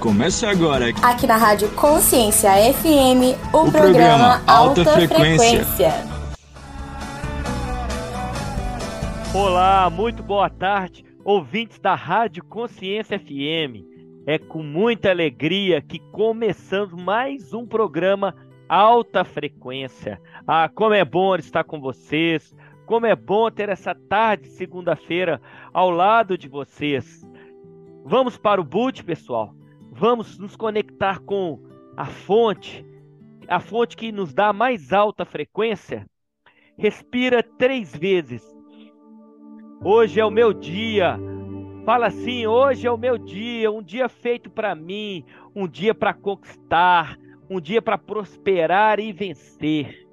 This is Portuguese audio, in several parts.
Começa agora. Aqui na Rádio Consciência FM, o, o programa, programa, Alta, Alta Frequência. Frequência. Olá, muito boa tarde, ouvintes da Rádio Consciência FM. É com muita alegria que começamos mais um programa Alta Frequência. Ah, como é bom estar com vocês, como é bom ter essa tarde, segunda-feira, ao lado de vocês. Vamos para o boot, pessoal. Vamos nos conectar com a fonte, a fonte que nos dá a mais alta frequência. Respira três vezes. Hoje é o meu dia. Fala assim: hoje é o meu dia, um dia feito para mim, um dia para conquistar, um dia para prosperar e vencer.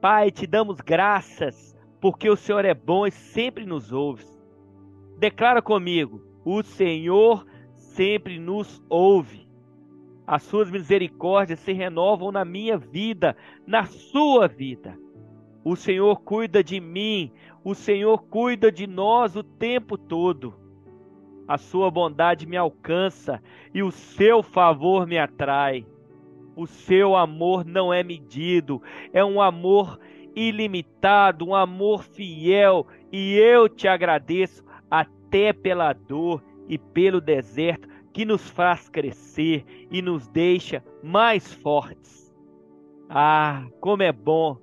Pai, te damos graças, porque o Senhor é bom e sempre nos ouve. Declara comigo: o Senhor sempre nos ouve. As suas misericórdias se renovam na minha vida, na sua vida. O Senhor cuida de mim, o Senhor cuida de nós o tempo todo. A sua bondade me alcança e o seu favor me atrai. O seu amor não é medido, é um amor ilimitado, um amor fiel, e eu te agradeço até pela dor e pelo deserto que nos faz crescer e nos deixa mais fortes. Ah, como é bom!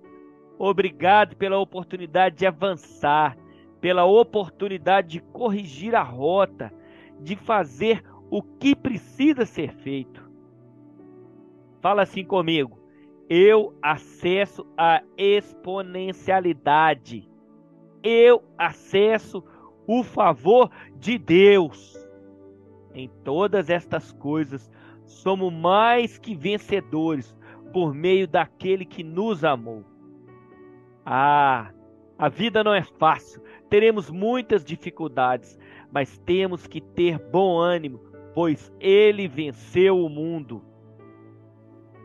Obrigado pela oportunidade de avançar, pela oportunidade de corrigir a rota, de fazer o que precisa ser feito. Fala assim comigo. Eu acesso a exponencialidade. Eu acesso o favor de Deus. Em todas estas coisas, somos mais que vencedores por meio daquele que nos amou. Ah, a vida não é fácil, teremos muitas dificuldades, mas temos que ter bom ânimo, pois ele venceu o mundo.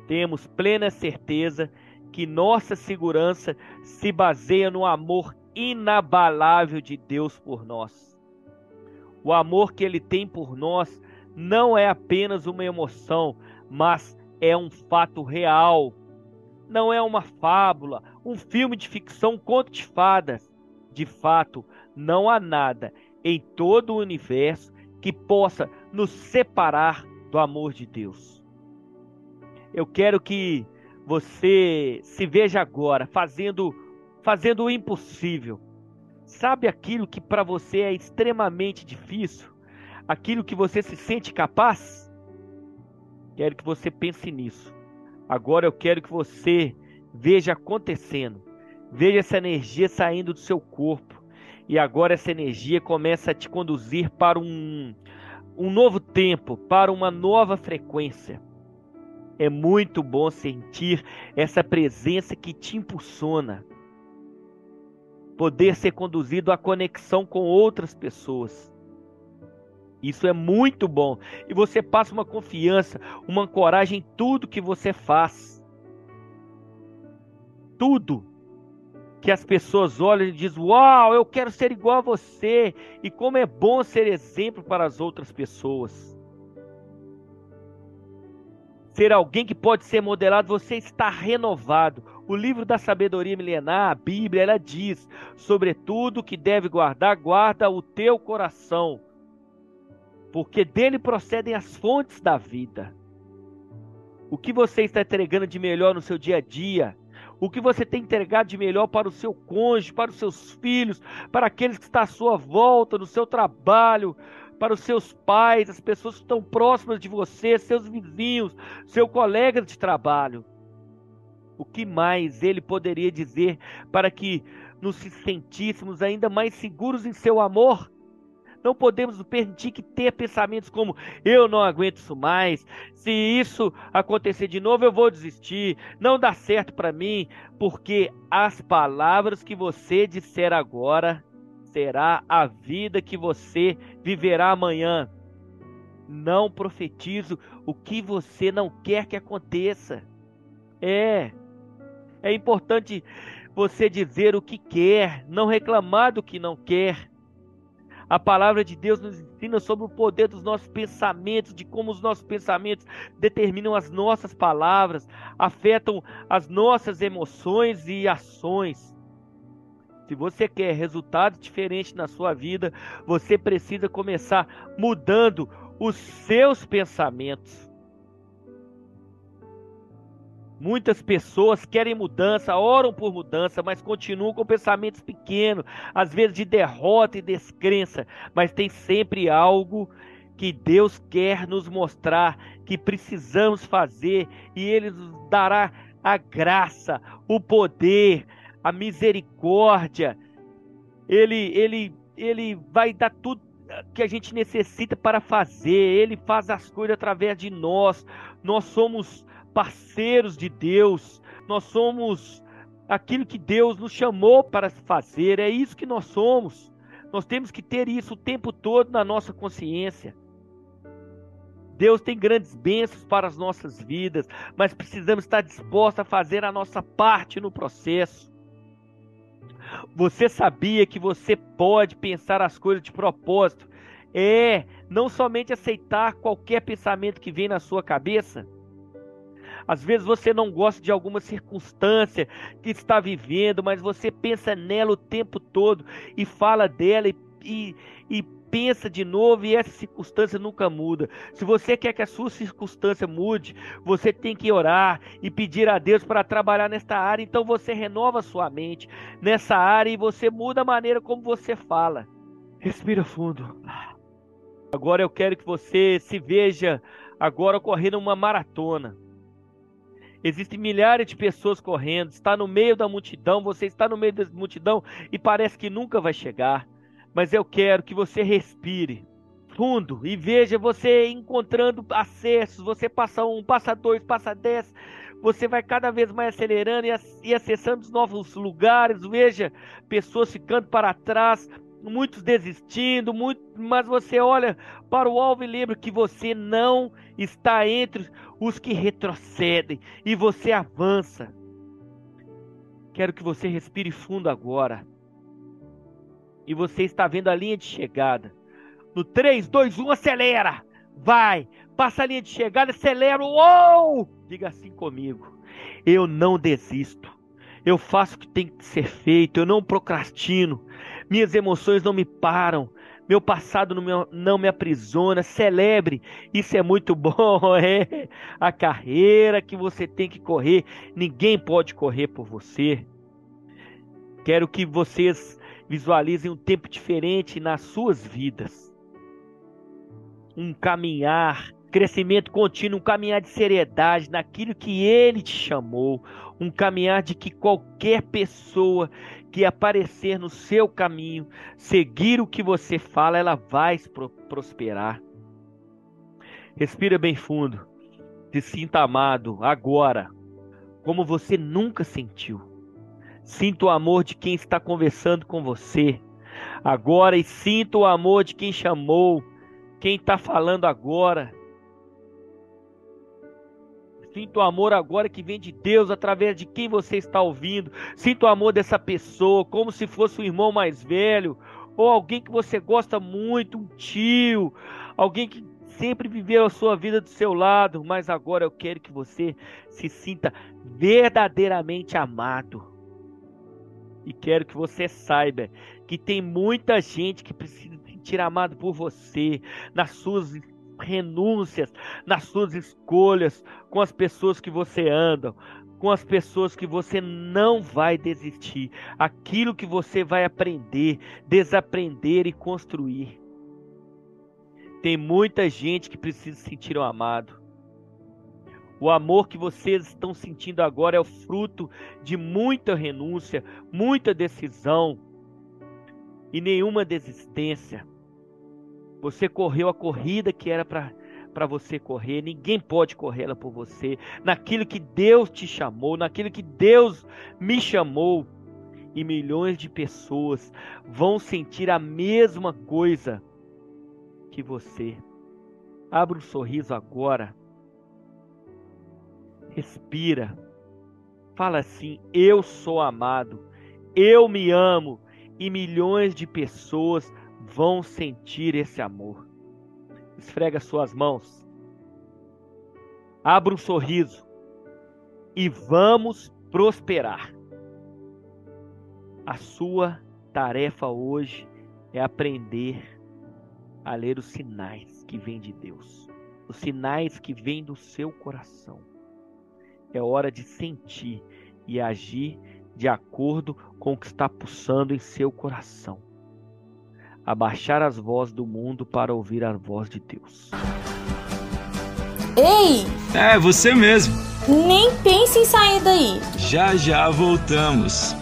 Temos plena certeza que nossa segurança se baseia no amor inabalável de Deus por nós. O amor que ele tem por nós não é apenas uma emoção, mas é um fato real. Não é uma fábula, um filme de ficção conto de fadas. De fato, não há nada em todo o universo que possa nos separar do amor de Deus. Eu quero que você se veja agora fazendo fazendo o impossível. Sabe aquilo que para você é extremamente difícil? Aquilo que você se sente capaz? Quero que você pense nisso. Agora eu quero que você veja acontecendo. Veja essa energia saindo do seu corpo. E agora essa energia começa a te conduzir para um, um novo tempo, para uma nova frequência. É muito bom sentir essa presença que te impulsiona poder ser conduzido à conexão com outras pessoas. Isso é muito bom. E você passa uma confiança, uma coragem em tudo que você faz. Tudo. Que as pessoas olham e dizem: Uau, eu quero ser igual a você. E como é bom ser exemplo para as outras pessoas. Ser alguém que pode ser modelado, você está renovado. O livro da sabedoria milenar, a Bíblia, ela diz: sobretudo que deve guardar, guarda o teu coração, porque dele procedem as fontes da vida. O que você está entregando de melhor no seu dia a dia? O que você tem entregado de melhor para o seu cônjuge, para os seus filhos, para aqueles que estão à sua volta, no seu trabalho, para os seus pais, as pessoas que estão próximas de você, seus vizinhos, seu colega de trabalho? O que mais ele poderia dizer para que nos sentíssemos ainda mais seguros em seu amor? Não podemos permitir que tenha pensamentos como eu não aguento isso mais, se isso acontecer de novo eu vou desistir, não dá certo para mim, porque as palavras que você disser agora será a vida que você viverá amanhã. Não profetizo o que você não quer que aconteça. É, é importante você dizer o que quer, não reclamar do que não quer. A palavra de Deus nos ensina sobre o poder dos nossos pensamentos, de como os nossos pensamentos determinam as nossas palavras, afetam as nossas emoções e ações. Se você quer resultados diferentes na sua vida, você precisa começar mudando os seus pensamentos. Muitas pessoas querem mudança, oram por mudança, mas continuam com pensamentos pequenos, às vezes de derrota e descrença. Mas tem sempre algo que Deus quer nos mostrar, que precisamos fazer, e Ele nos dará a graça, o poder, a misericórdia. Ele, ele, ele vai dar tudo que a gente necessita para fazer. Ele faz as coisas através de nós. Nós somos parceiros de Deus, nós somos aquilo que Deus nos chamou para fazer, é isso que nós somos. Nós temos que ter isso o tempo todo na nossa consciência. Deus tem grandes bênçãos para as nossas vidas, mas precisamos estar dispostos a fazer a nossa parte no processo. Você sabia que você pode pensar as coisas de propósito? É, não somente aceitar qualquer pensamento que vem na sua cabeça, às vezes você não gosta de alguma circunstância que está vivendo, mas você pensa nela o tempo todo e fala dela e, e, e pensa de novo e essa circunstância nunca muda. Se você quer que a sua circunstância mude, você tem que orar e pedir a Deus para trabalhar nesta área. Então você renova sua mente nessa área e você muda a maneira como você fala. Respira fundo. Agora eu quero que você se veja agora correndo uma maratona. Existem milhares de pessoas correndo, está no meio da multidão, você está no meio da multidão e parece que nunca vai chegar. Mas eu quero que você respire fundo e veja você encontrando acessos, você passa um, passa dois, passa dez, você vai cada vez mais acelerando e acessando os novos lugares, veja pessoas ficando para trás, muitos desistindo, muito, mas você olha para o alvo e lembra que você não está entre os que retrocedem e você avança. Quero que você respire fundo agora. E você está vendo a linha de chegada. No 3, 2, 1, acelera! Vai! Passa a linha de chegada, acelera! Uou! Diga assim comigo. Eu não desisto. Eu faço o que tem que ser feito. Eu não procrastino. Minhas emoções não me param. Meu passado não me, não me aprisiona. Celebre. Isso é muito bom. É a carreira que você tem que correr. Ninguém pode correr por você. Quero que vocês visualizem um tempo diferente nas suas vidas. Um caminhar crescimento contínuo, um caminhar de seriedade naquilo que ele te chamou, um caminhar de que qualquer pessoa que aparecer no seu caminho, seguir o que você fala, ela vai prosperar. Respira bem fundo. Se sinta amado agora, como você nunca sentiu. Sinta o amor de quem está conversando com você agora e sinta o amor de quem chamou, quem está falando agora. Sinta o amor agora que vem de Deus através de quem você está ouvindo. Sinta o amor dessa pessoa, como se fosse um irmão mais velho, ou alguém que você gosta muito, um tio, alguém que sempre viveu a sua vida do seu lado, mas agora eu quero que você se sinta verdadeiramente amado. E quero que você saiba que tem muita gente que precisa se sentir amado por você, nas suas renúncias, nas suas escolhas, com as pessoas que você anda, com as pessoas que você não vai desistir, aquilo que você vai aprender, desaprender e construir. Tem muita gente que precisa sentir o um amado. O amor que vocês estão sentindo agora é o fruto de muita renúncia, muita decisão e nenhuma desistência. Você correu a corrida que era para você correr, ninguém pode corrê-la por você. Naquilo que Deus te chamou, naquilo que Deus me chamou. E milhões de pessoas vão sentir a mesma coisa que você. Abra um sorriso agora. Respira. Fala assim: Eu sou amado. Eu me amo. E milhões de pessoas vão sentir esse amor. Esfrega suas mãos. Abra um sorriso e vamos prosperar. A sua tarefa hoje é aprender a ler os sinais que vêm de Deus, os sinais que vêm do seu coração. É hora de sentir e agir de acordo com o que está pulsando em seu coração. Abaixar as vozes do mundo para ouvir a voz de Deus. Ei! É, você mesmo. Nem pense em sair daí. Já já voltamos.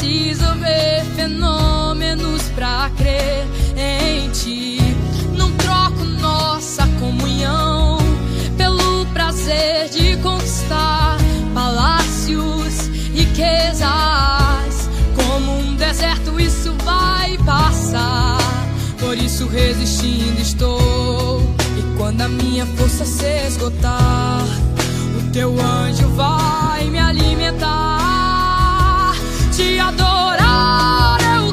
Preciso ver fenômenos pra crer em ti. Não troco nossa comunhão pelo prazer de conquistar palácios riquezas. Como um deserto, isso vai passar. Por isso, resistindo estou. E quando a minha força se esgotar, o teu anjo vai me alimentar. Te adorar é o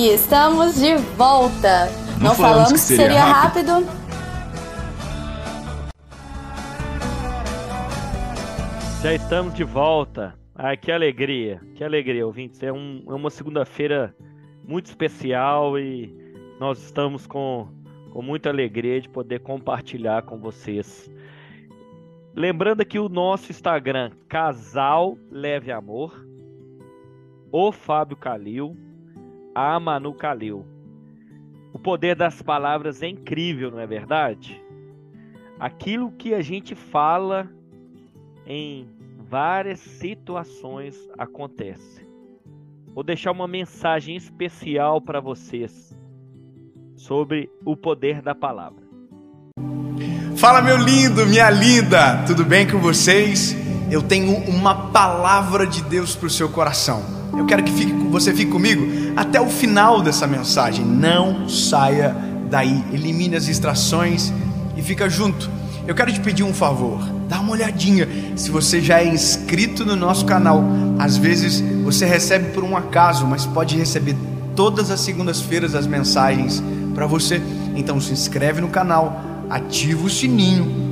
E estamos de volta. Não, Não falamos, falamos, que seria, seria rápido. rápido. Já estamos de volta. Ai, que alegria, que alegria, ouvintes. É, um, é uma segunda-feira muito especial e nós estamos com, com muita alegria de poder compartilhar com vocês. Lembrando aqui o nosso Instagram, Casal Leve Amor, o Fábio Calil, a Manu Calil. O poder das palavras é incrível, não é verdade? Aquilo que a gente fala em várias situações acontece. Vou deixar uma mensagem especial para vocês sobre o poder da palavra. Fala, meu lindo, minha linda, tudo bem com vocês? Eu tenho uma palavra de Deus para o seu coração. Eu quero que fique, você fique comigo até o final dessa mensagem. Não saia daí, elimine as distrações e fica junto. Eu quero te pedir um favor, dá uma olhadinha se você já é inscrito no nosso canal. Às vezes você recebe por um acaso, mas pode receber todas as segundas-feiras as mensagens para você. Então se inscreve no canal, ativa o sininho.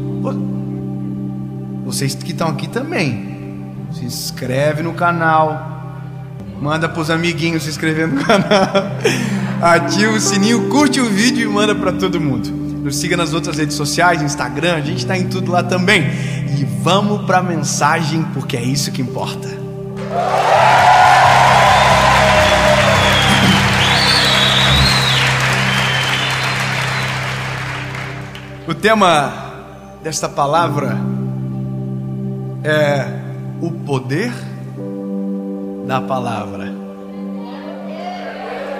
Vocês que estão aqui também, se inscreve no canal, manda para os amiguinhos se inscrever no canal, ativa o sininho, curte o vídeo e manda para todo mundo. Nos siga nas outras redes sociais, Instagram, a gente está em tudo lá também. E vamos para a mensagem, porque é isso que importa. O tema desta palavra é o poder da palavra.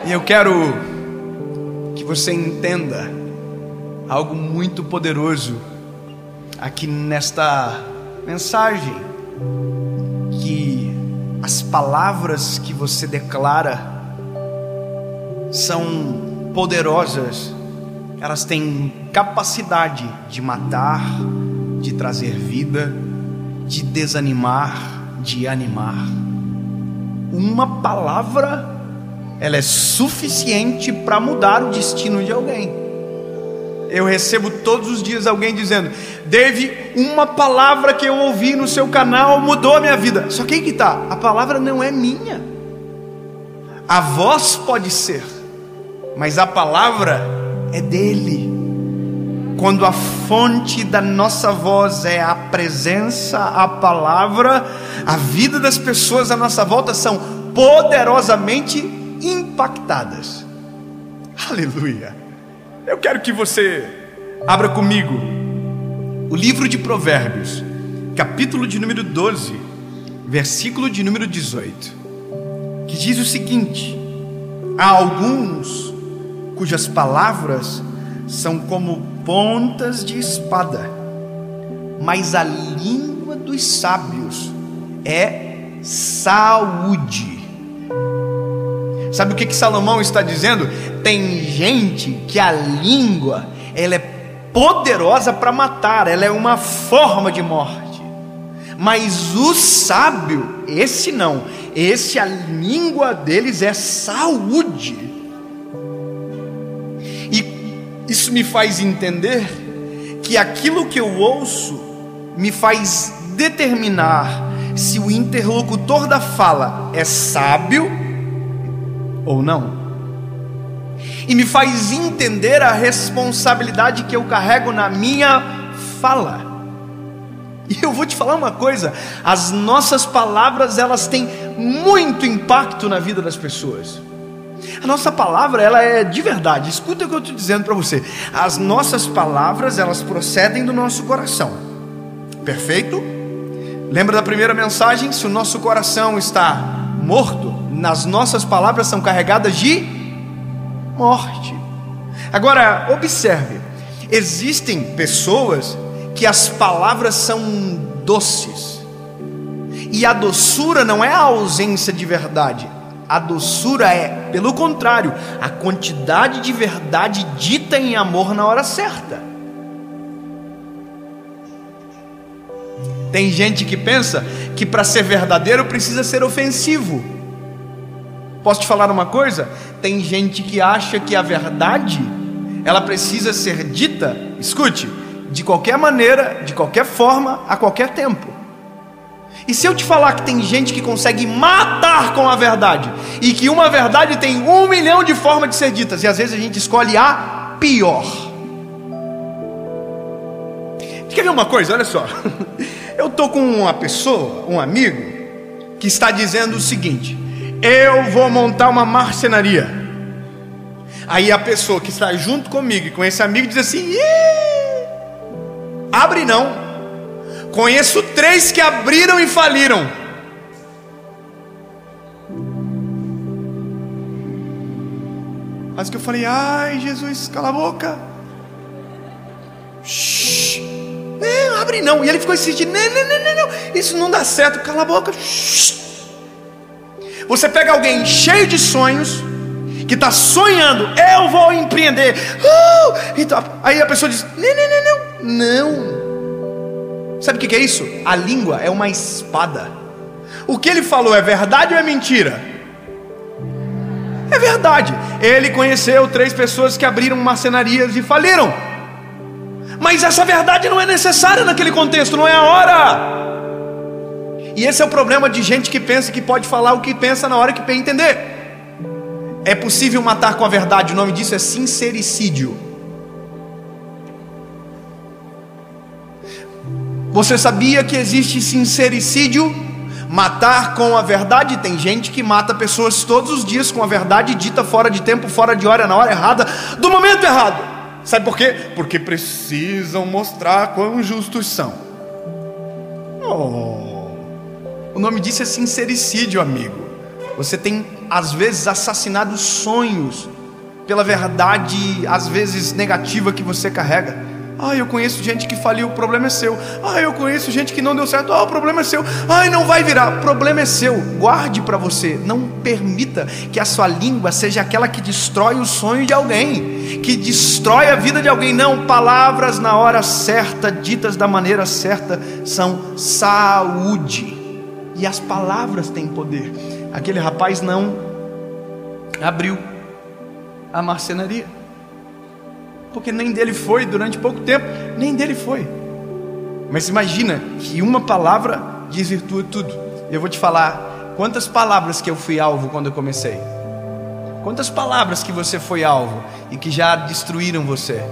E eu quero que você entenda algo muito poderoso aqui nesta mensagem que as palavras que você declara são poderosas, elas têm capacidade de matar, de trazer vida, de desanimar, de animar. Uma palavra, ela é suficiente para mudar o destino de alguém. Eu recebo todos os dias alguém dizendo: Dave, uma palavra que eu ouvi no seu canal mudou a minha vida. Só que aí que está: a palavra não é minha. A voz pode ser, mas a palavra é dele. Quando a fonte da nossa voz é a presença, a palavra, a vida das pessoas à nossa volta são poderosamente impactadas. Aleluia. Eu quero que você abra comigo o livro de Provérbios, capítulo de número 12, versículo de número 18, que diz o seguinte: Há alguns cujas palavras são como pontas de espada, mas a língua dos sábios é saúde. Sabe o que, que Salomão está dizendo? Tem gente que a língua ela é poderosa para matar, ela é uma forma de morte. Mas o sábio, esse não, esse a língua deles é saúde. Isso me faz entender que aquilo que eu ouço me faz determinar se o interlocutor da fala é sábio ou não. E me faz entender a responsabilidade que eu carrego na minha fala. E eu vou te falar uma coisa, as nossas palavras, elas têm muito impacto na vida das pessoas. A nossa palavra, ela é de verdade. Escuta o que eu estou dizendo para você. As nossas palavras, elas procedem do nosso coração. Perfeito? Lembra da primeira mensagem? Se o nosso coração está morto, nas nossas palavras são carregadas de morte. Agora, observe: existem pessoas que as palavras são doces, e a doçura não é a ausência de verdade, a doçura é, pelo contrário, a quantidade de verdade dita em amor na hora certa. Tem gente que pensa que para ser verdadeiro precisa ser ofensivo. Posso te falar uma coisa? Tem gente que acha que a verdade ela precisa ser dita, escute, de qualquer maneira, de qualquer forma, a qualquer tempo. E se eu te falar que tem gente que consegue matar com a verdade, e que uma verdade tem um milhão de formas de ser ditas, e às vezes a gente escolhe a pior. Quer ver uma coisa? Olha só. Eu tô com uma pessoa, um amigo, que está dizendo o seguinte: eu vou montar uma marcenaria. Aí a pessoa que está junto comigo e com esse amigo diz assim: abre não. Conheço três que abriram e faliram. Mas que eu falei: ai Jesus, cala a boca. Shhh. Não, abre não. E ele ficou insistindo: não, não, não, não, isso não dá certo, cala a boca. Shhh. Você pega alguém cheio de sonhos que está sonhando, eu vou empreender. Uh! Então, aí a pessoa diz: não, não, não, não, não. Sabe o que é isso? A língua é uma espada. O que ele falou é verdade ou é mentira? É verdade. Ele conheceu três pessoas que abriram marcenarias e faliram. Mas essa verdade não é necessária naquele contexto, não é a hora. E esse é o problema de gente que pensa que pode falar o que pensa na hora que pensa entender. É possível matar com a verdade, o nome disso é sincericídio. Você sabia que existe sincericídio? Matar com a verdade, tem gente que mata pessoas todos os dias com a verdade dita fora de tempo, fora de hora, na hora errada, do momento errado. Sabe por quê? Porque precisam mostrar quão justos são. Oh, o nome disso é sincericídio, amigo. Você tem às vezes assassinado sonhos pela verdade, às vezes negativa que você carrega. Ah, eu conheço gente que faliu, o problema é seu. Ah, eu conheço gente que não deu certo, ah, o problema é seu. Ah, não vai virar, o problema é seu. Guarde para você, não permita que a sua língua seja aquela que destrói o sonho de alguém, que destrói a vida de alguém. Não, palavras na hora certa, ditas da maneira certa, são saúde. E as palavras têm poder aquele rapaz não abriu a marcenaria. Porque nem dele foi durante pouco tempo, nem dele foi. Mas imagina que uma palavra desvirtua tudo. Eu vou te falar quantas palavras que eu fui alvo quando eu comecei. Quantas palavras que você foi alvo e que já destruíram você.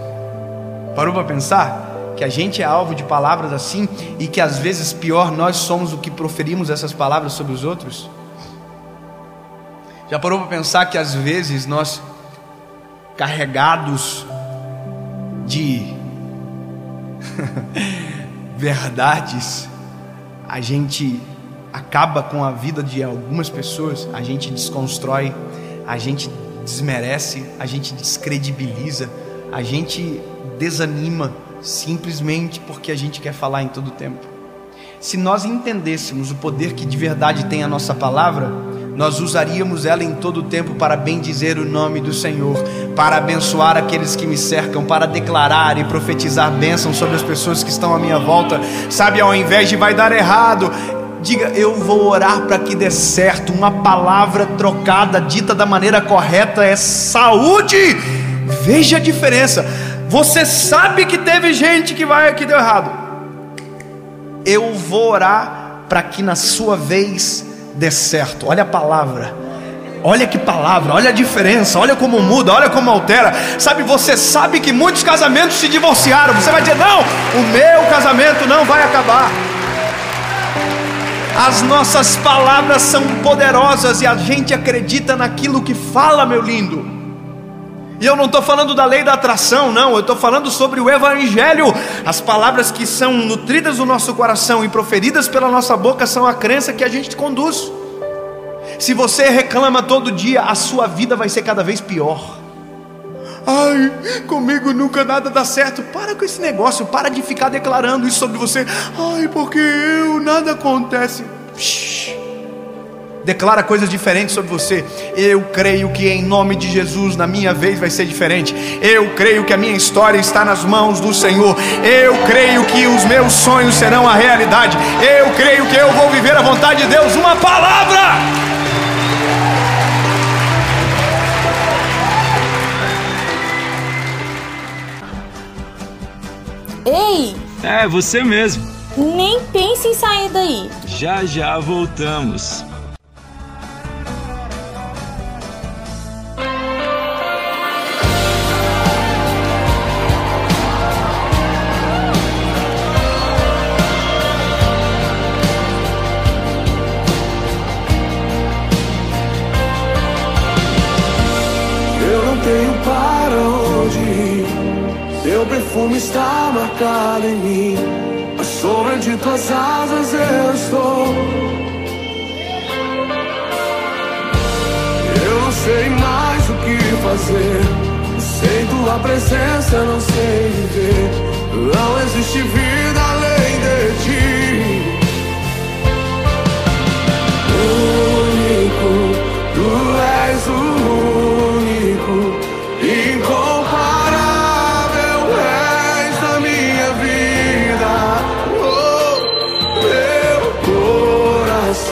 Parou para pensar que a gente é alvo de palavras assim e que às vezes pior nós somos o que proferimos essas palavras sobre os outros? Já parou para pensar que às vezes nós, carregados de verdades, a gente acaba com a vida de algumas pessoas, a gente desconstrói, a gente desmerece, a gente descredibiliza, a gente desanima simplesmente porque a gente quer falar em todo tempo. Se nós entendêssemos o poder que de verdade tem a nossa palavra, nós usaríamos ela em todo o tempo para bendizer o nome do Senhor, para abençoar aqueles que me cercam, para declarar e profetizar bênçãos sobre as pessoas que estão à minha volta. Sabe, ao invés de vai dar errado, diga eu vou orar para que dê certo. Uma palavra trocada, dita da maneira correta, é saúde. Veja a diferença. Você sabe que teve gente que vai que deu errado. Eu vou orar para que na sua vez dê certo. Olha a palavra. Olha que palavra, olha a diferença, olha como muda, olha como altera. Sabe, você sabe que muitos casamentos se divorciaram. Você vai dizer: "Não, o meu casamento não vai acabar". As nossas palavras são poderosas e a gente acredita naquilo que fala, meu lindo. E eu não estou falando da lei da atração, não, eu estou falando sobre o Evangelho. As palavras que são nutridas no nosso coração e proferidas pela nossa boca são a crença que a gente conduz. Se você reclama todo dia, a sua vida vai ser cada vez pior. Ai, comigo nunca nada dá certo. Para com esse negócio, para de ficar declarando isso sobre você. Ai, porque eu nada acontece. Psh declara coisas diferentes sobre você. Eu creio que em nome de Jesus, na minha vez vai ser diferente. Eu creio que a minha história está nas mãos do Senhor. Eu creio que os meus sonhos serão a realidade. Eu creio que eu vou viver a vontade de Deus. Uma palavra. Ei! É, você mesmo. Nem pense em sair daí. Já já voltamos. Perfume está marcado em mim. A sombra de tuas asas eu estou. Eu não sei mais o que fazer. Sem tua presença não sei viver. Não existe vida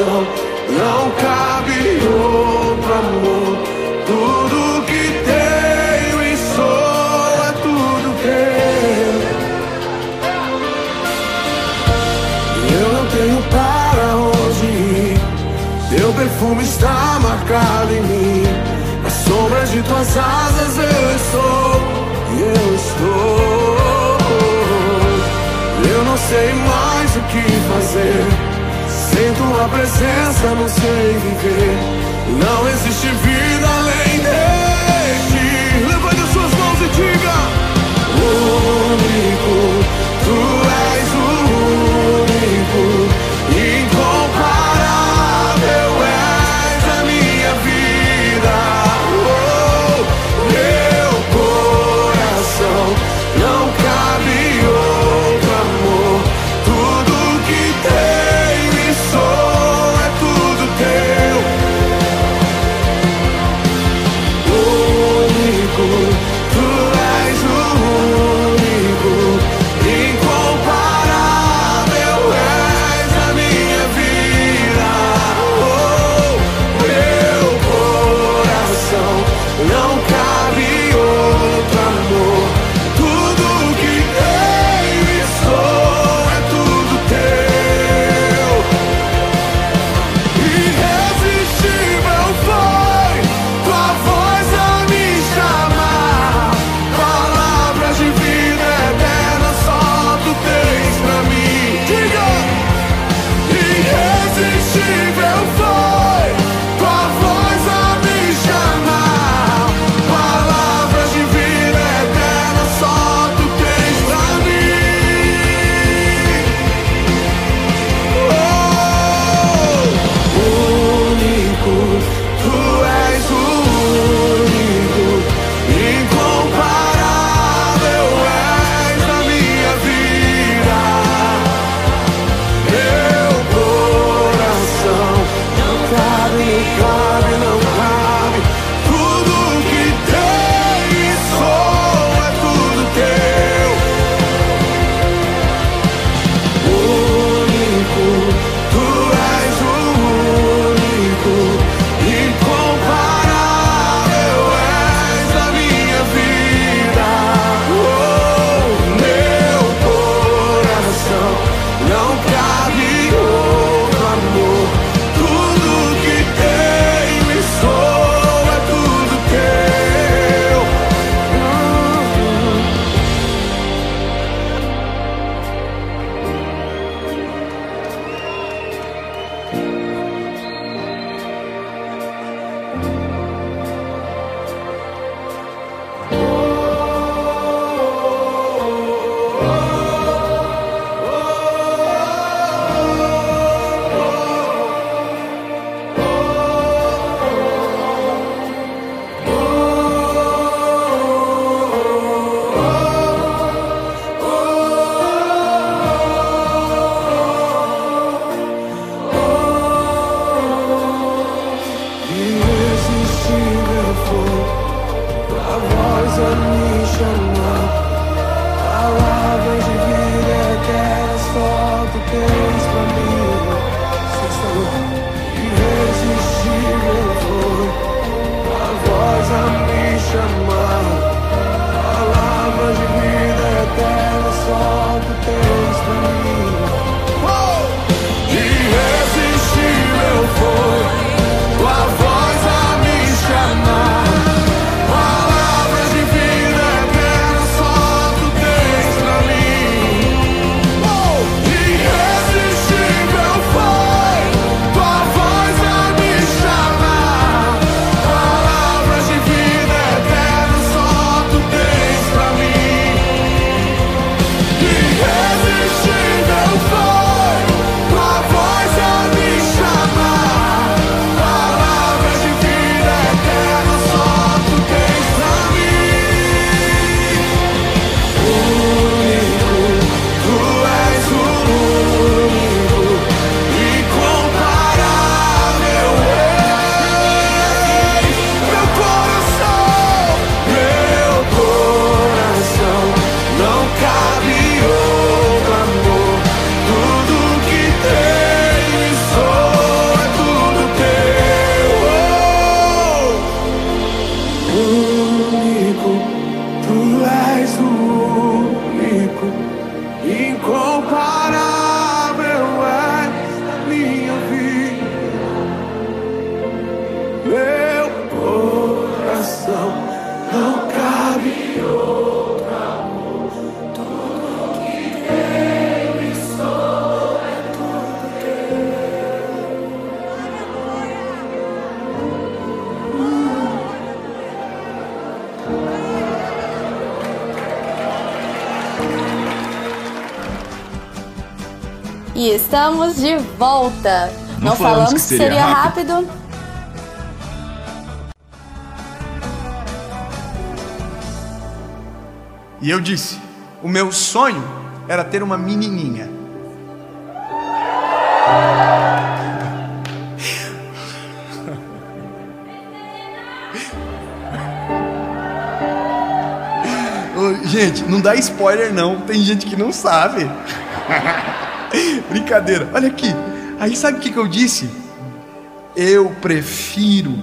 não cabe outro amor. Tudo que tenho e sou é tudo teu. Eu não tenho para onde ir. Teu perfume está marcado em mim. Nas sombras de tuas asas eu estou. Eu estou. Eu não sei mais o que fazer. Tua presença não sei viver. Não existe vida all the days when E estamos de volta. Não Não, falamos falamos que seria seria rápido. E eu disse: o meu sonho era ter uma menininha. Gente, não dá spoiler não, tem gente que não sabe. Brincadeira, olha aqui. Aí sabe o que, que eu disse? Eu prefiro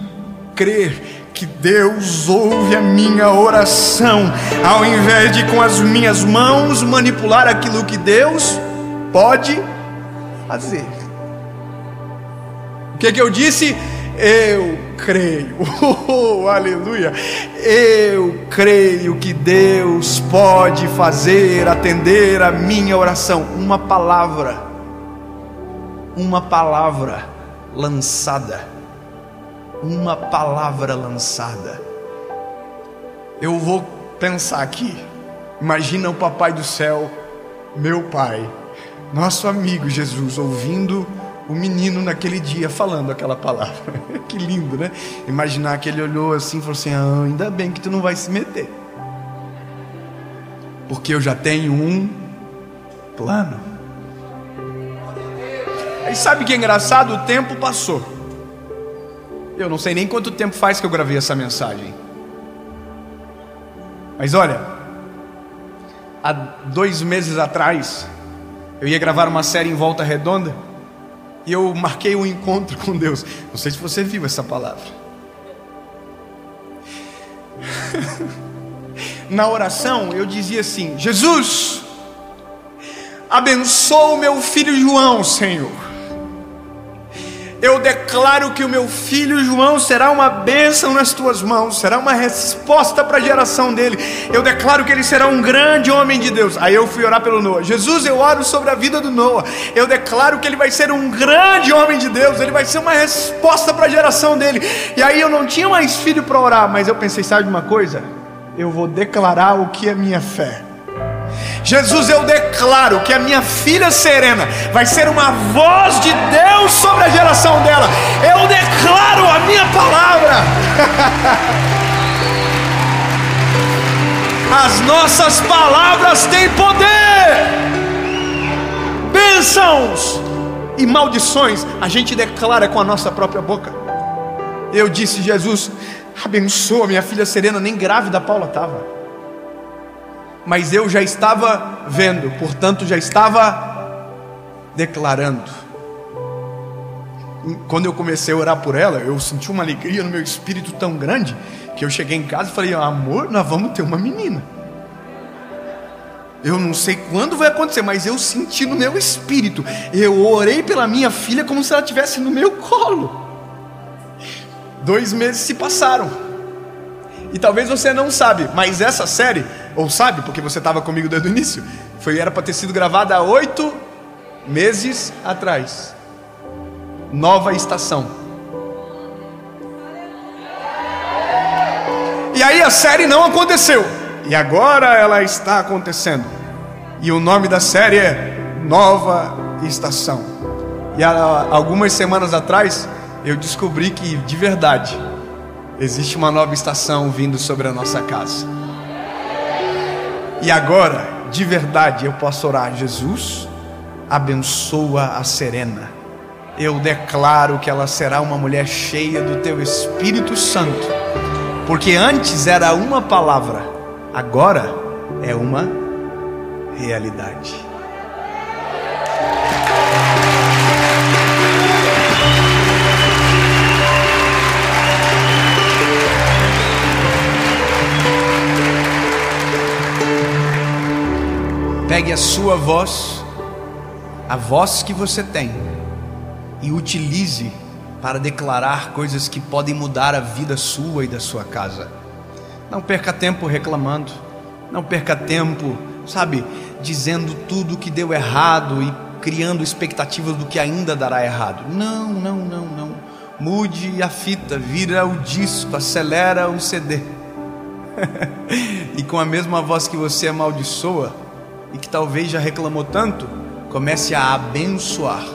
crer que Deus ouve a minha oração, ao invés de com as minhas mãos manipular aquilo que Deus pode fazer. O que, que eu disse? Eu creio, oh, aleluia. Eu creio que Deus pode fazer, atender a minha oração. Uma palavra, uma palavra lançada uma palavra lançada. Eu vou pensar aqui. Imagina o papai do céu, meu pai, nosso amigo Jesus, ouvindo o menino naquele dia falando aquela palavra. que lindo, né? Imaginar que ele olhou assim e falou assim: ah, ainda bem que tu não vai se meter. Porque eu já tenho um plano. Aí sabe que é engraçado? O tempo passou. Eu não sei nem quanto tempo faz que eu gravei essa mensagem. Mas olha, há dois meses atrás, eu ia gravar uma série em Volta Redonda e eu marquei um encontro com Deus. Não sei se você viu essa palavra. Na oração eu dizia assim: Jesus, abençoa o meu filho João, Senhor eu declaro que o meu filho João será uma bênção nas tuas mãos, será uma resposta para a geração dele. Eu declaro que ele será um grande homem de Deus. Aí eu fui orar pelo Noah. Jesus, eu oro sobre a vida do Noah. Eu declaro que ele vai ser um grande homem de Deus, ele vai ser uma resposta para a geração dele. E aí eu não tinha mais filho para orar, mas eu pensei, sabe de uma coisa? Eu vou declarar o que é minha fé. Jesus, eu declaro que a minha filha Serena vai ser uma voz de Deus sobre a geração dela. Eu declaro a minha palavra. As nossas palavras têm poder. Bênçãos e maldições a gente declara com a nossa própria boca. Eu disse, Jesus, abençoa minha filha Serena, nem grávida a Paula estava mas eu já estava vendo, portanto já estava declarando. Quando eu comecei a orar por ela, eu senti uma alegria no meu espírito tão grande que eu cheguei em casa e falei: Amor, nós vamos ter uma menina. Eu não sei quando vai acontecer, mas eu senti no meu espírito. Eu orei pela minha filha como se ela estivesse no meu colo. Dois meses se passaram. E talvez você não sabe, mas essa série ou sabe, porque você estava comigo desde o início, foi era para ter sido gravada há oito meses atrás. Nova estação. E aí a série não aconteceu. E agora ela está acontecendo. E o nome da série é Nova Estação. E há algumas semanas atrás eu descobri que de verdade existe uma nova estação vindo sobre a nossa casa. E agora, de verdade, eu posso orar: Jesus, abençoa a Serena. Eu declaro que ela será uma mulher cheia do teu Espírito Santo, porque antes era uma palavra, agora é uma realidade. Pegue a sua voz, a voz que você tem, e utilize para declarar coisas que podem mudar a vida sua e da sua casa. Não perca tempo reclamando. Não perca tempo, sabe, dizendo tudo que deu errado e criando expectativas do que ainda dará errado. Não, não, não, não. Mude a fita, vira o disco, acelera o CD. e com a mesma voz que você amaldiçoa e que talvez já reclamou tanto, comece a abençoar.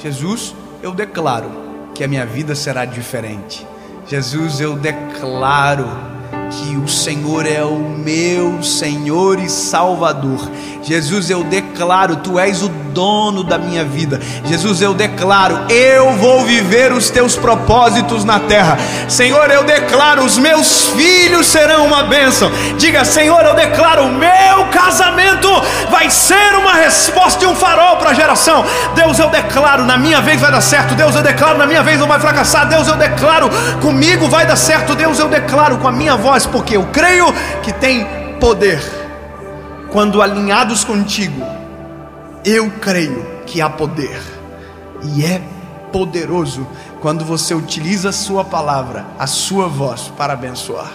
Jesus, eu declaro que a minha vida será diferente. Jesus, eu declaro que o Senhor é o meu Senhor e Salvador. Jesus, eu declaro, tu és o dono da minha vida. Jesus, eu declaro, eu vou viver os teus propósitos na terra. Senhor, eu declaro, os meus filhos serão uma bênção. Diga, Senhor, eu declaro, o meu casamento vai ser uma resposta de um farol para a geração. Deus, eu declaro, na minha vez vai dar certo. Deus, eu declaro, na minha vez não vai fracassar. Deus, eu declaro, comigo vai dar certo. Deus, eu declaro com a minha voz, porque eu creio que tem poder quando alinhados contigo, eu creio que há poder, e é poderoso quando você utiliza a sua palavra, a sua voz para abençoar.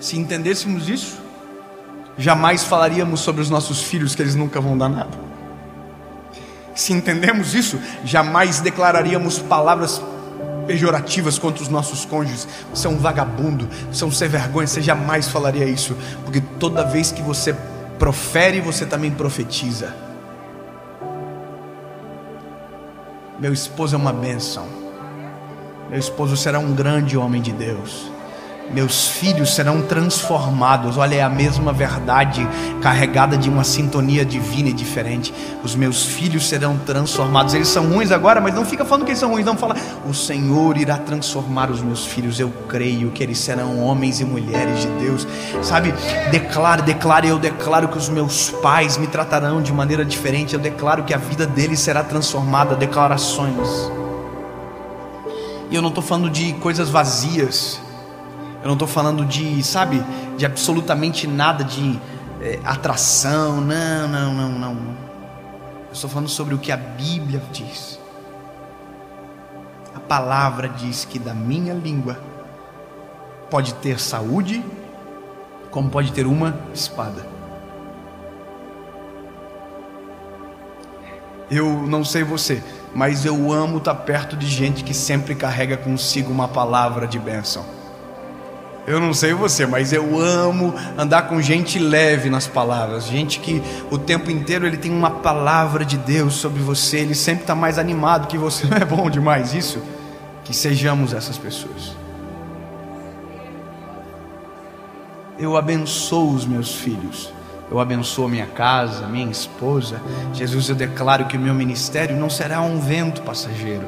Se entendêssemos isso, jamais falaríamos sobre os nossos filhos que eles nunca vão dar nada. Se entendemos isso, jamais declararíamos palavras pejorativas contra os nossos cônjuges. Você é um vagabundo, você é um sem vergonha, você jamais falaria isso, porque toda vez que você profere, você também profetiza. Meu esposo é uma bênção. Meu esposo será um grande homem de Deus meus filhos serão transformados. Olha, é a mesma verdade carregada de uma sintonia divina e diferente. Os meus filhos serão transformados. Eles são ruins agora, mas não fica falando que eles são ruins, não fala. O Senhor irá transformar os meus filhos. Eu creio que eles serão homens e mulheres de Deus. Sabe? Declare, declare, eu declaro que os meus pais me tratarão de maneira diferente. Eu declaro que a vida deles será transformada. Declarações. E eu não estou falando de coisas vazias. Eu não estou falando de, sabe, de absolutamente nada de é, atração. Não, não, não, não. Eu estou falando sobre o que a Bíblia diz. A palavra diz que da minha língua pode ter saúde, como pode ter uma espada. Eu não sei você, mas eu amo estar perto de gente que sempre carrega consigo uma palavra de bênção. Eu não sei você, mas eu amo andar com gente leve nas palavras, gente que o tempo inteiro ele tem uma palavra de Deus sobre você, ele sempre está mais animado que você. Não é bom demais isso? Que sejamos essas pessoas. Eu abençoo os meus filhos. Eu abençoo minha casa, minha esposa. Jesus, eu declaro que o meu ministério não será um vento passageiro.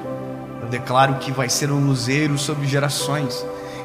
Eu declaro que vai ser um luzeiro sobre gerações.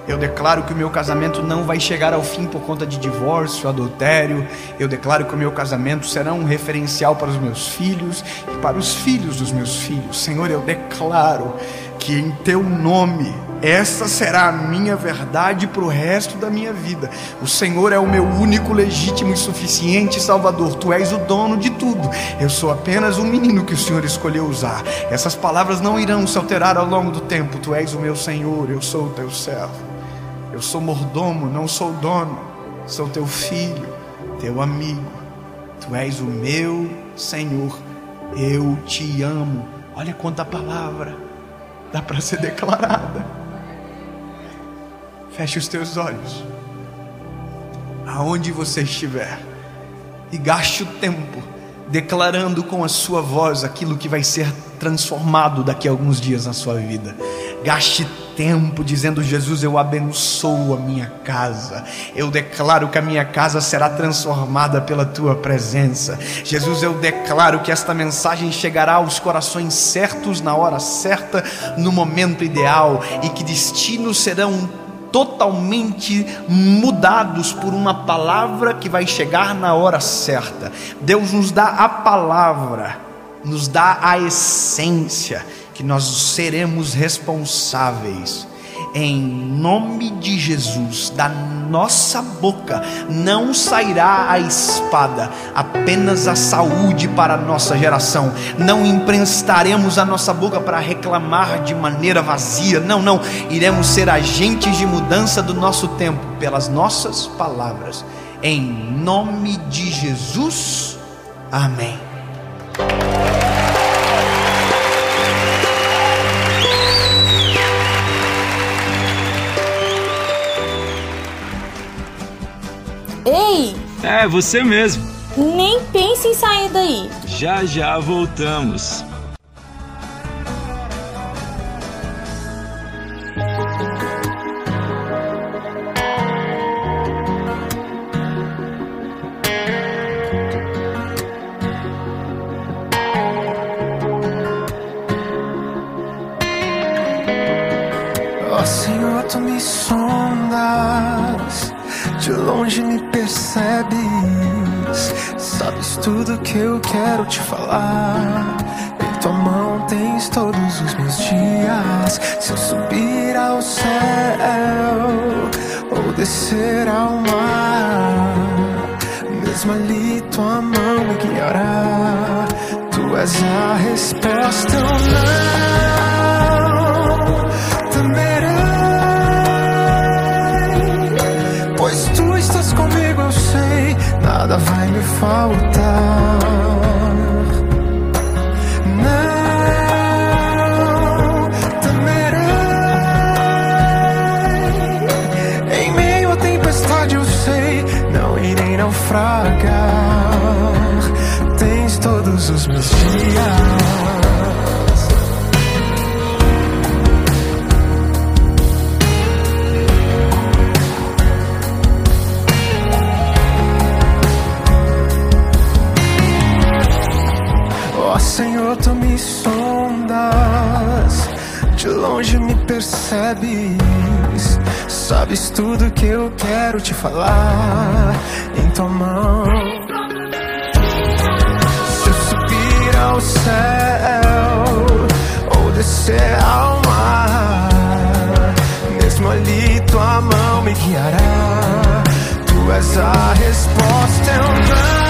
Eu declaro que o meu casamento não vai chegar ao fim por conta de divórcio, adultério. Eu declaro que o meu casamento será um referencial para os meus filhos e para os filhos dos meus filhos. Senhor, eu declaro que em teu nome essa será a minha verdade para o resto da minha vida. O Senhor é o meu único, legítimo e suficiente Salvador. Tu és o dono de tudo. Eu sou apenas um menino que o Senhor escolheu usar. Essas palavras não irão se alterar ao longo do tempo. Tu és o meu Senhor, eu sou o teu servo. Eu sou mordomo, não sou dono. Sou teu filho, teu amigo. Tu és o meu Senhor. Eu te amo. Olha quanta palavra dá para ser declarada. Feche os teus olhos. Aonde você estiver. E gaste o tempo declarando com a sua voz aquilo que vai ser transformado daqui a alguns dias na sua vida. Gaste tempo dizendo: Jesus, eu abençoo a minha casa. Eu declaro que a minha casa será transformada pela tua presença. Jesus, eu declaro que esta mensagem chegará aos corações certos na hora certa, no momento ideal e que destinos serão totalmente mudados por uma palavra que vai chegar na hora certa. Deus nos dá a palavra, nos dá a essência que nós seremos responsáveis em nome de Jesus, da nossa boca não sairá a espada, apenas a saúde para a nossa geração. Não emprestaremos a nossa boca para reclamar de maneira vazia. Não, não. Iremos ser agentes de mudança do nosso tempo pelas nossas palavras. Em nome de Jesus. Amém. Ei! É, você mesmo. Nem pense em sair daí. Já já voltamos. Naufragar. Tens todos os meus dias. Percebes, sabes tudo que eu quero te falar em tua mão. Se eu subir ao céu ou descer ao mar, mesmo ali tua mão me guiará. Tu és a resposta, eu não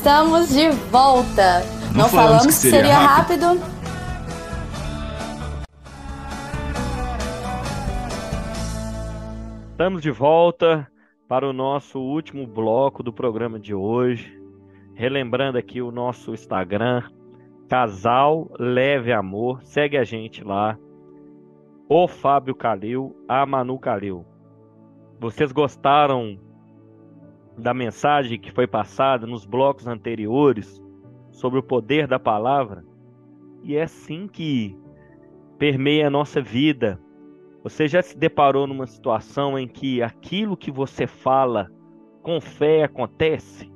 estamos de volta. Não Não, falamos falamos que que seria seria rápido. Estamos de volta para o nosso último bloco do programa de hoje. Relembrando aqui o nosso Instagram, Casal Leve Amor. Segue a gente lá. O Fábio Calil, a Manu Calil. Vocês gostaram da mensagem que foi passada nos blocos anteriores sobre o poder da palavra? E é assim que permeia a nossa vida. Você já se deparou numa situação em que aquilo que você fala com fé acontece?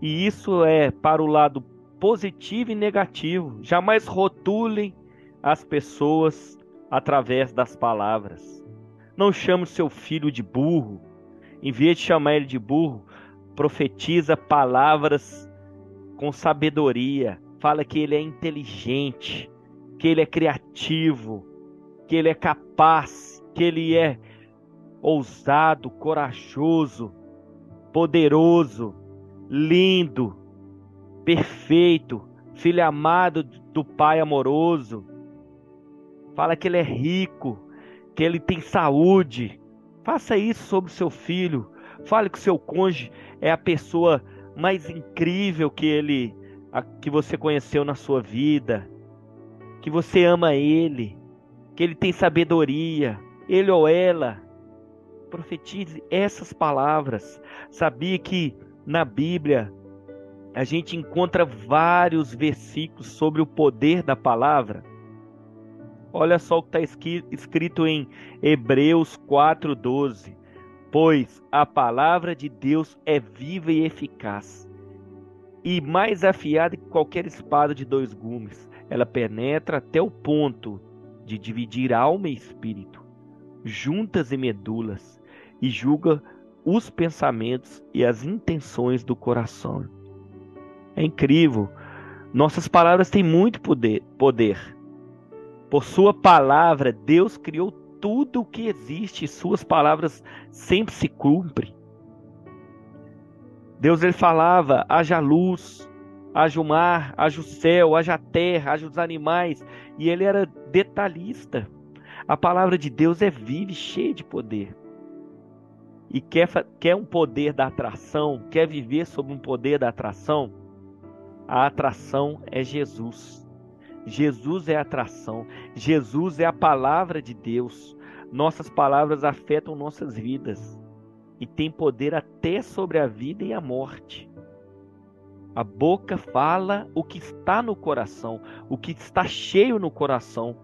E isso é para o lado positivo e negativo. Jamais rotulem as pessoas através das palavras. Não chame seu filho de burro, Em vez de chamar ele de burro, profetiza palavras com sabedoria. Fala que ele é inteligente, que ele é criativo, que ele é capaz, que ele é ousado, corajoso, poderoso, lindo, perfeito, filho amado do Pai amoroso. Fala que ele é rico, que ele tem saúde. Faça isso sobre o seu filho. Fale que o seu cônjuge é a pessoa mais incrível que ele que você conheceu na sua vida. Que você ama ele, que ele tem sabedoria, ele ou ela. Profetize essas palavras. Sabia que na Bíblia a gente encontra vários versículos sobre o poder da palavra. Olha só o que está escrito em Hebreus 4,12. Pois a palavra de Deus é viva e eficaz, e mais afiada que qualquer espada de dois gumes. Ela penetra até o ponto de dividir alma e espírito, juntas e medulas, e julga os pensamentos e as intenções do coração. É incrível. Nossas palavras têm muito poder. poder. Por sua palavra, Deus criou tudo o que existe. Suas palavras sempre se cumprem. Deus ele falava: haja luz, haja o mar, haja o céu, haja a terra, haja os animais. E ele era detalhista. A palavra de Deus é viva e cheia de poder. E quer, quer um poder da atração, quer viver sob um poder da atração? A atração é Jesus. Jesus é a atração. Jesus é a palavra de Deus. Nossas palavras afetam nossas vidas e tem poder até sobre a vida e a morte. A boca fala o que está no coração, o que está cheio no coração.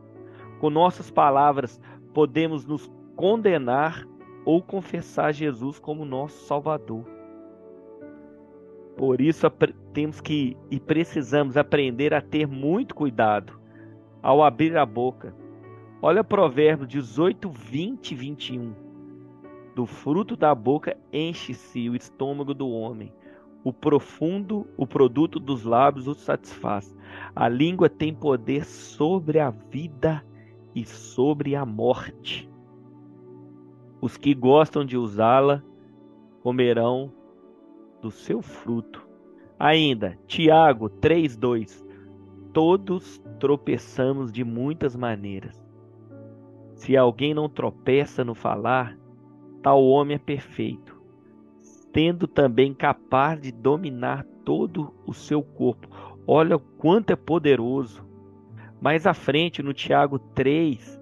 Com nossas palavras, podemos nos condenar ou confessar Jesus como nosso Salvador. Por isso temos que e precisamos aprender a ter muito cuidado ao abrir a boca. Olha Provérbio 18, 20 e 21. Do fruto da boca enche-se o estômago do homem. O profundo, o produto dos lábios o satisfaz. A língua tem poder sobre a vida e sobre a morte. Os que gostam de usá-la comerão do seu fruto. Ainda, Tiago 3:2. Todos tropeçamos de muitas maneiras. Se alguém não tropeça no falar, tal homem é perfeito, tendo também capaz de dominar todo o seu corpo. Olha o quanto é poderoso. Mais à frente, no Tiago 3,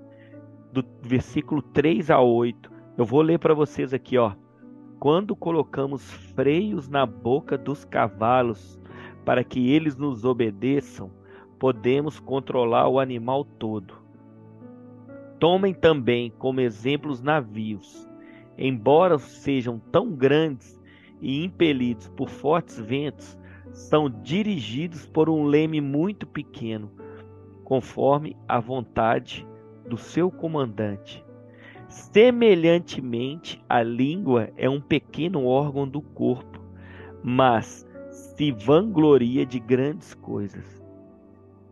do versículo 3 a 8, eu vou ler para vocês aqui, ó. Quando colocamos freios na boca dos cavalos para que eles nos obedeçam, podemos controlar o animal todo. Tomem também como exemplos navios. Embora sejam tão grandes e impelidos por fortes ventos, são dirigidos por um leme muito pequeno, conforme a vontade do seu comandante. Semelhantemente, a língua é um pequeno órgão do corpo, mas se vangloria de grandes coisas.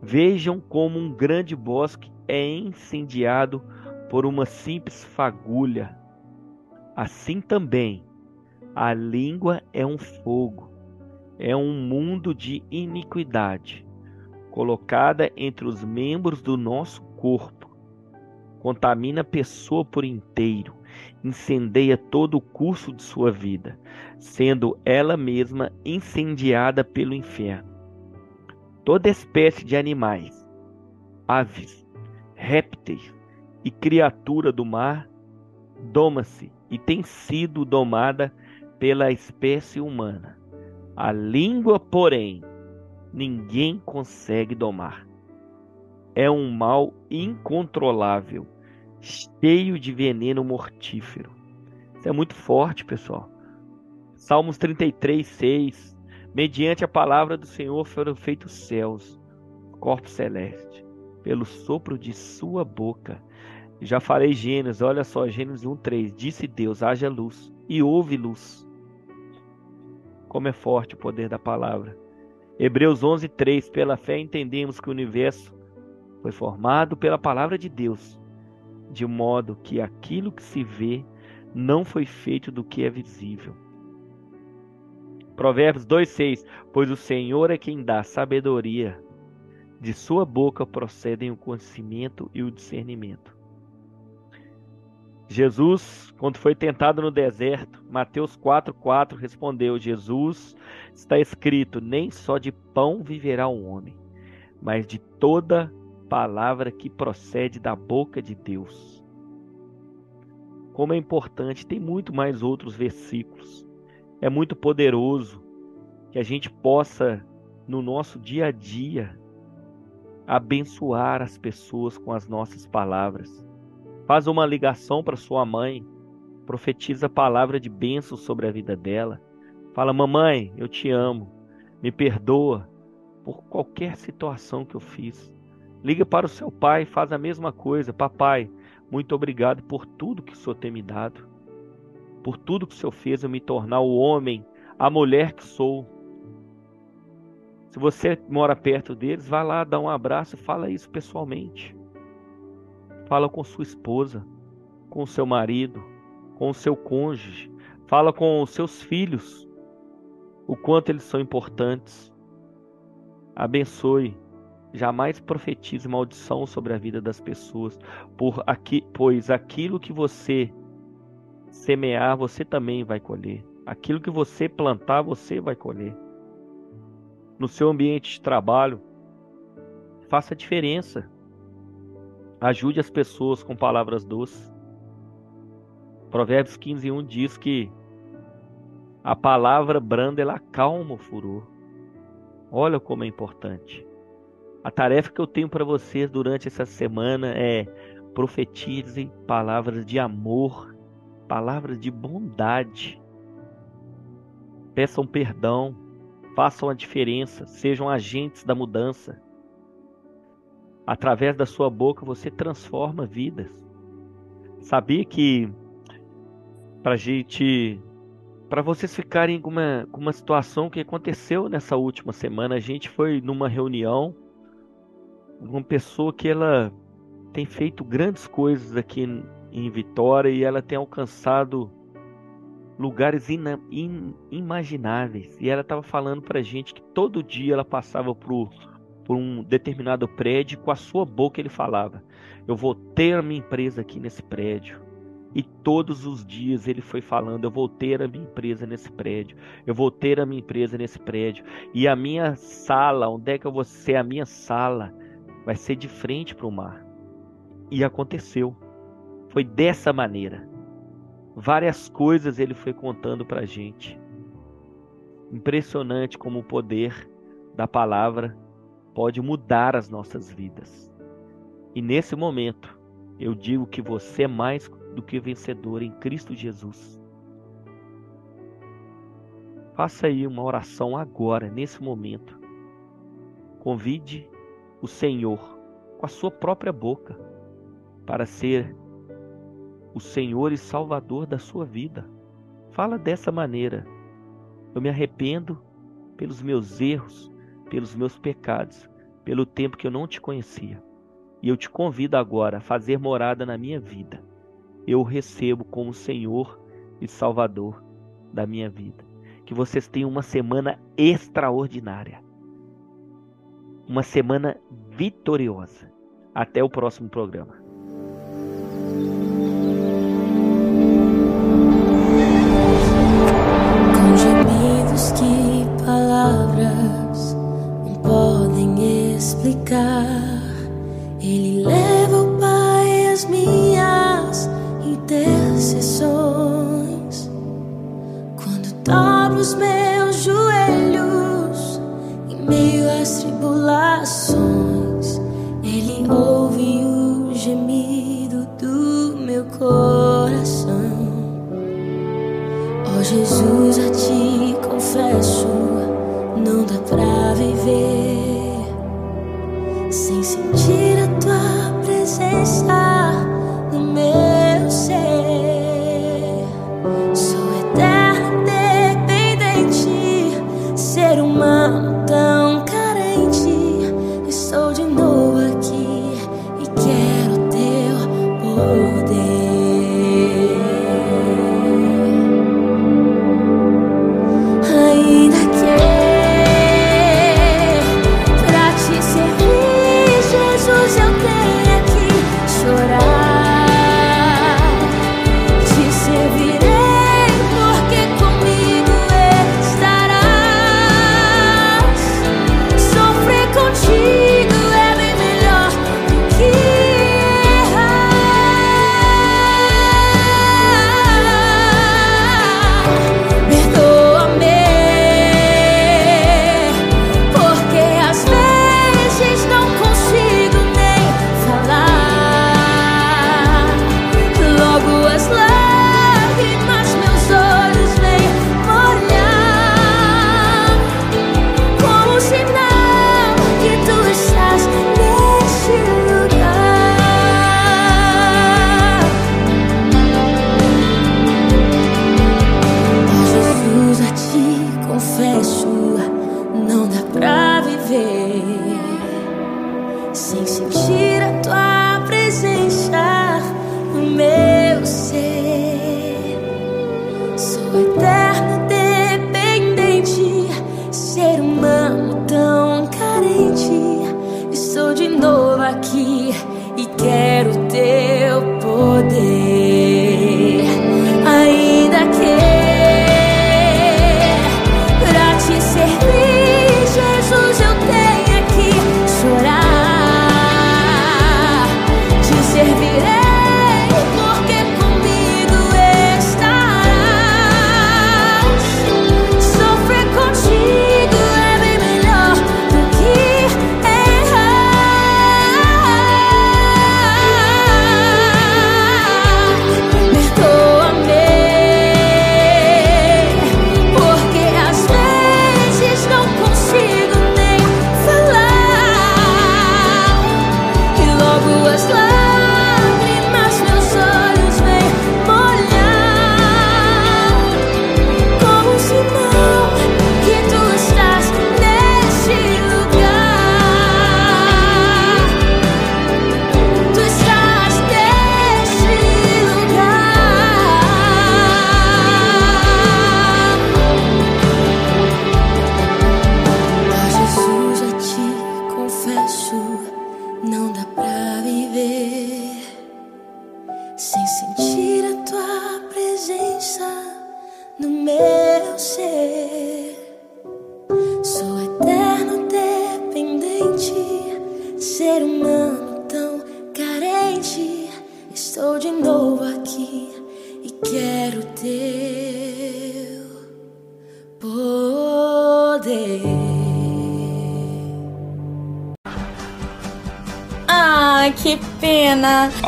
Vejam como um grande bosque é incendiado por uma simples fagulha. Assim também, a língua é um fogo, é um mundo de iniquidade, colocada entre os membros do nosso corpo contamina a pessoa por inteiro, incendeia todo o curso de sua vida, sendo ela mesma incendiada pelo inferno. Toda espécie de animais, aves, répteis e criatura do mar doma-se e tem sido domada pela espécie humana. A língua, porém, ninguém consegue domar é um mal incontrolável, cheio de veneno mortífero. Isso é muito forte, pessoal. Salmos 33, 6. Mediante a palavra do Senhor foram feitos céus, corpo celeste, pelo sopro de sua boca. Já falei Gênesis, olha só, Gênesis 1, 3. Disse Deus: haja luz, e houve luz. Como é forte o poder da palavra. Hebreus 11:3 Pela fé entendemos que o universo foi formado pela palavra de Deus, de modo que aquilo que se vê não foi feito do que é visível. Provérbios 2:6 Pois o Senhor é quem dá sabedoria, de sua boca procedem o conhecimento e o discernimento. Jesus, quando foi tentado no deserto, Mateus 4:4 respondeu: Jesus, está escrito: nem só de pão viverá o homem, mas de toda palavra que procede da boca de Deus. Como é importante, tem muito mais outros versículos. É muito poderoso que a gente possa no nosso dia a dia abençoar as pessoas com as nossas palavras Faz uma ligação para sua mãe, profetiza a palavra de bênção sobre a vida dela. Fala: Mamãe, eu te amo, me perdoa por qualquer situação que eu fiz. Liga para o seu pai, faz a mesma coisa. Papai, muito obrigado por tudo que o Senhor tem me dado, por tudo que o Senhor fez eu me tornar o homem, a mulher que sou. Se você mora perto deles, vá lá, dá um abraço e fala isso pessoalmente. Fala com sua esposa, com seu marido, com seu cônjuge. Fala com os seus filhos, o quanto eles são importantes. Abençoe. Jamais profetize maldição sobre a vida das pessoas, por aqui, pois aquilo que você semear, você também vai colher. Aquilo que você plantar, você vai colher. No seu ambiente de trabalho, faça diferença. Ajude as pessoas com palavras doces. Provérbios 15, 1 diz que a palavra branda ela acalma o furor. Olha como é importante. A tarefa que eu tenho para vocês durante essa semana é profetize palavras de amor, palavras de bondade. Peçam perdão, façam a diferença, sejam agentes da mudança. Através da sua boca você transforma vidas. Sabia que para gente, para vocês ficarem com uma, com uma situação que aconteceu nessa última semana, a gente foi numa reunião uma pessoa que ela tem feito grandes coisas aqui em Vitória e ela tem alcançado lugares inimagináveis. E ela estava falando para gente que todo dia ela passava por por um determinado prédio, com a sua boca ele falava: Eu vou ter a minha empresa aqui nesse prédio. E todos os dias ele foi falando: Eu vou ter a minha empresa nesse prédio. Eu vou ter a minha empresa nesse prédio. E a minha sala, onde é que eu vou ser? A minha sala vai ser de frente para o mar. E aconteceu. Foi dessa maneira. Várias coisas ele foi contando para a gente. Impressionante como o poder da palavra pode mudar as nossas vidas. E nesse momento, eu digo que você é mais do que vencedor em Cristo Jesus. Faça aí uma oração agora, nesse momento. Convide o Senhor com a sua própria boca para ser o Senhor e Salvador da sua vida. Fala dessa maneira. Eu me arrependo pelos meus erros, pelos meus pecados, pelo tempo que eu não te conhecia. E eu te convido agora a fazer morada na minha vida. Eu o recebo como Senhor e Salvador da minha vida. Que vocês tenham uma semana extraordinária. Uma semana vitoriosa. Até o próximo programa. Jesus, a ti confesso não dá pra viver sem sentir a tua presença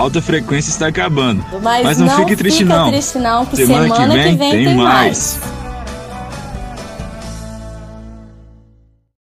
alta frequência está acabando. Mas, Mas não, não, fique triste não. triste não, semana, semana que, vem, que vem tem, tem mais. mais.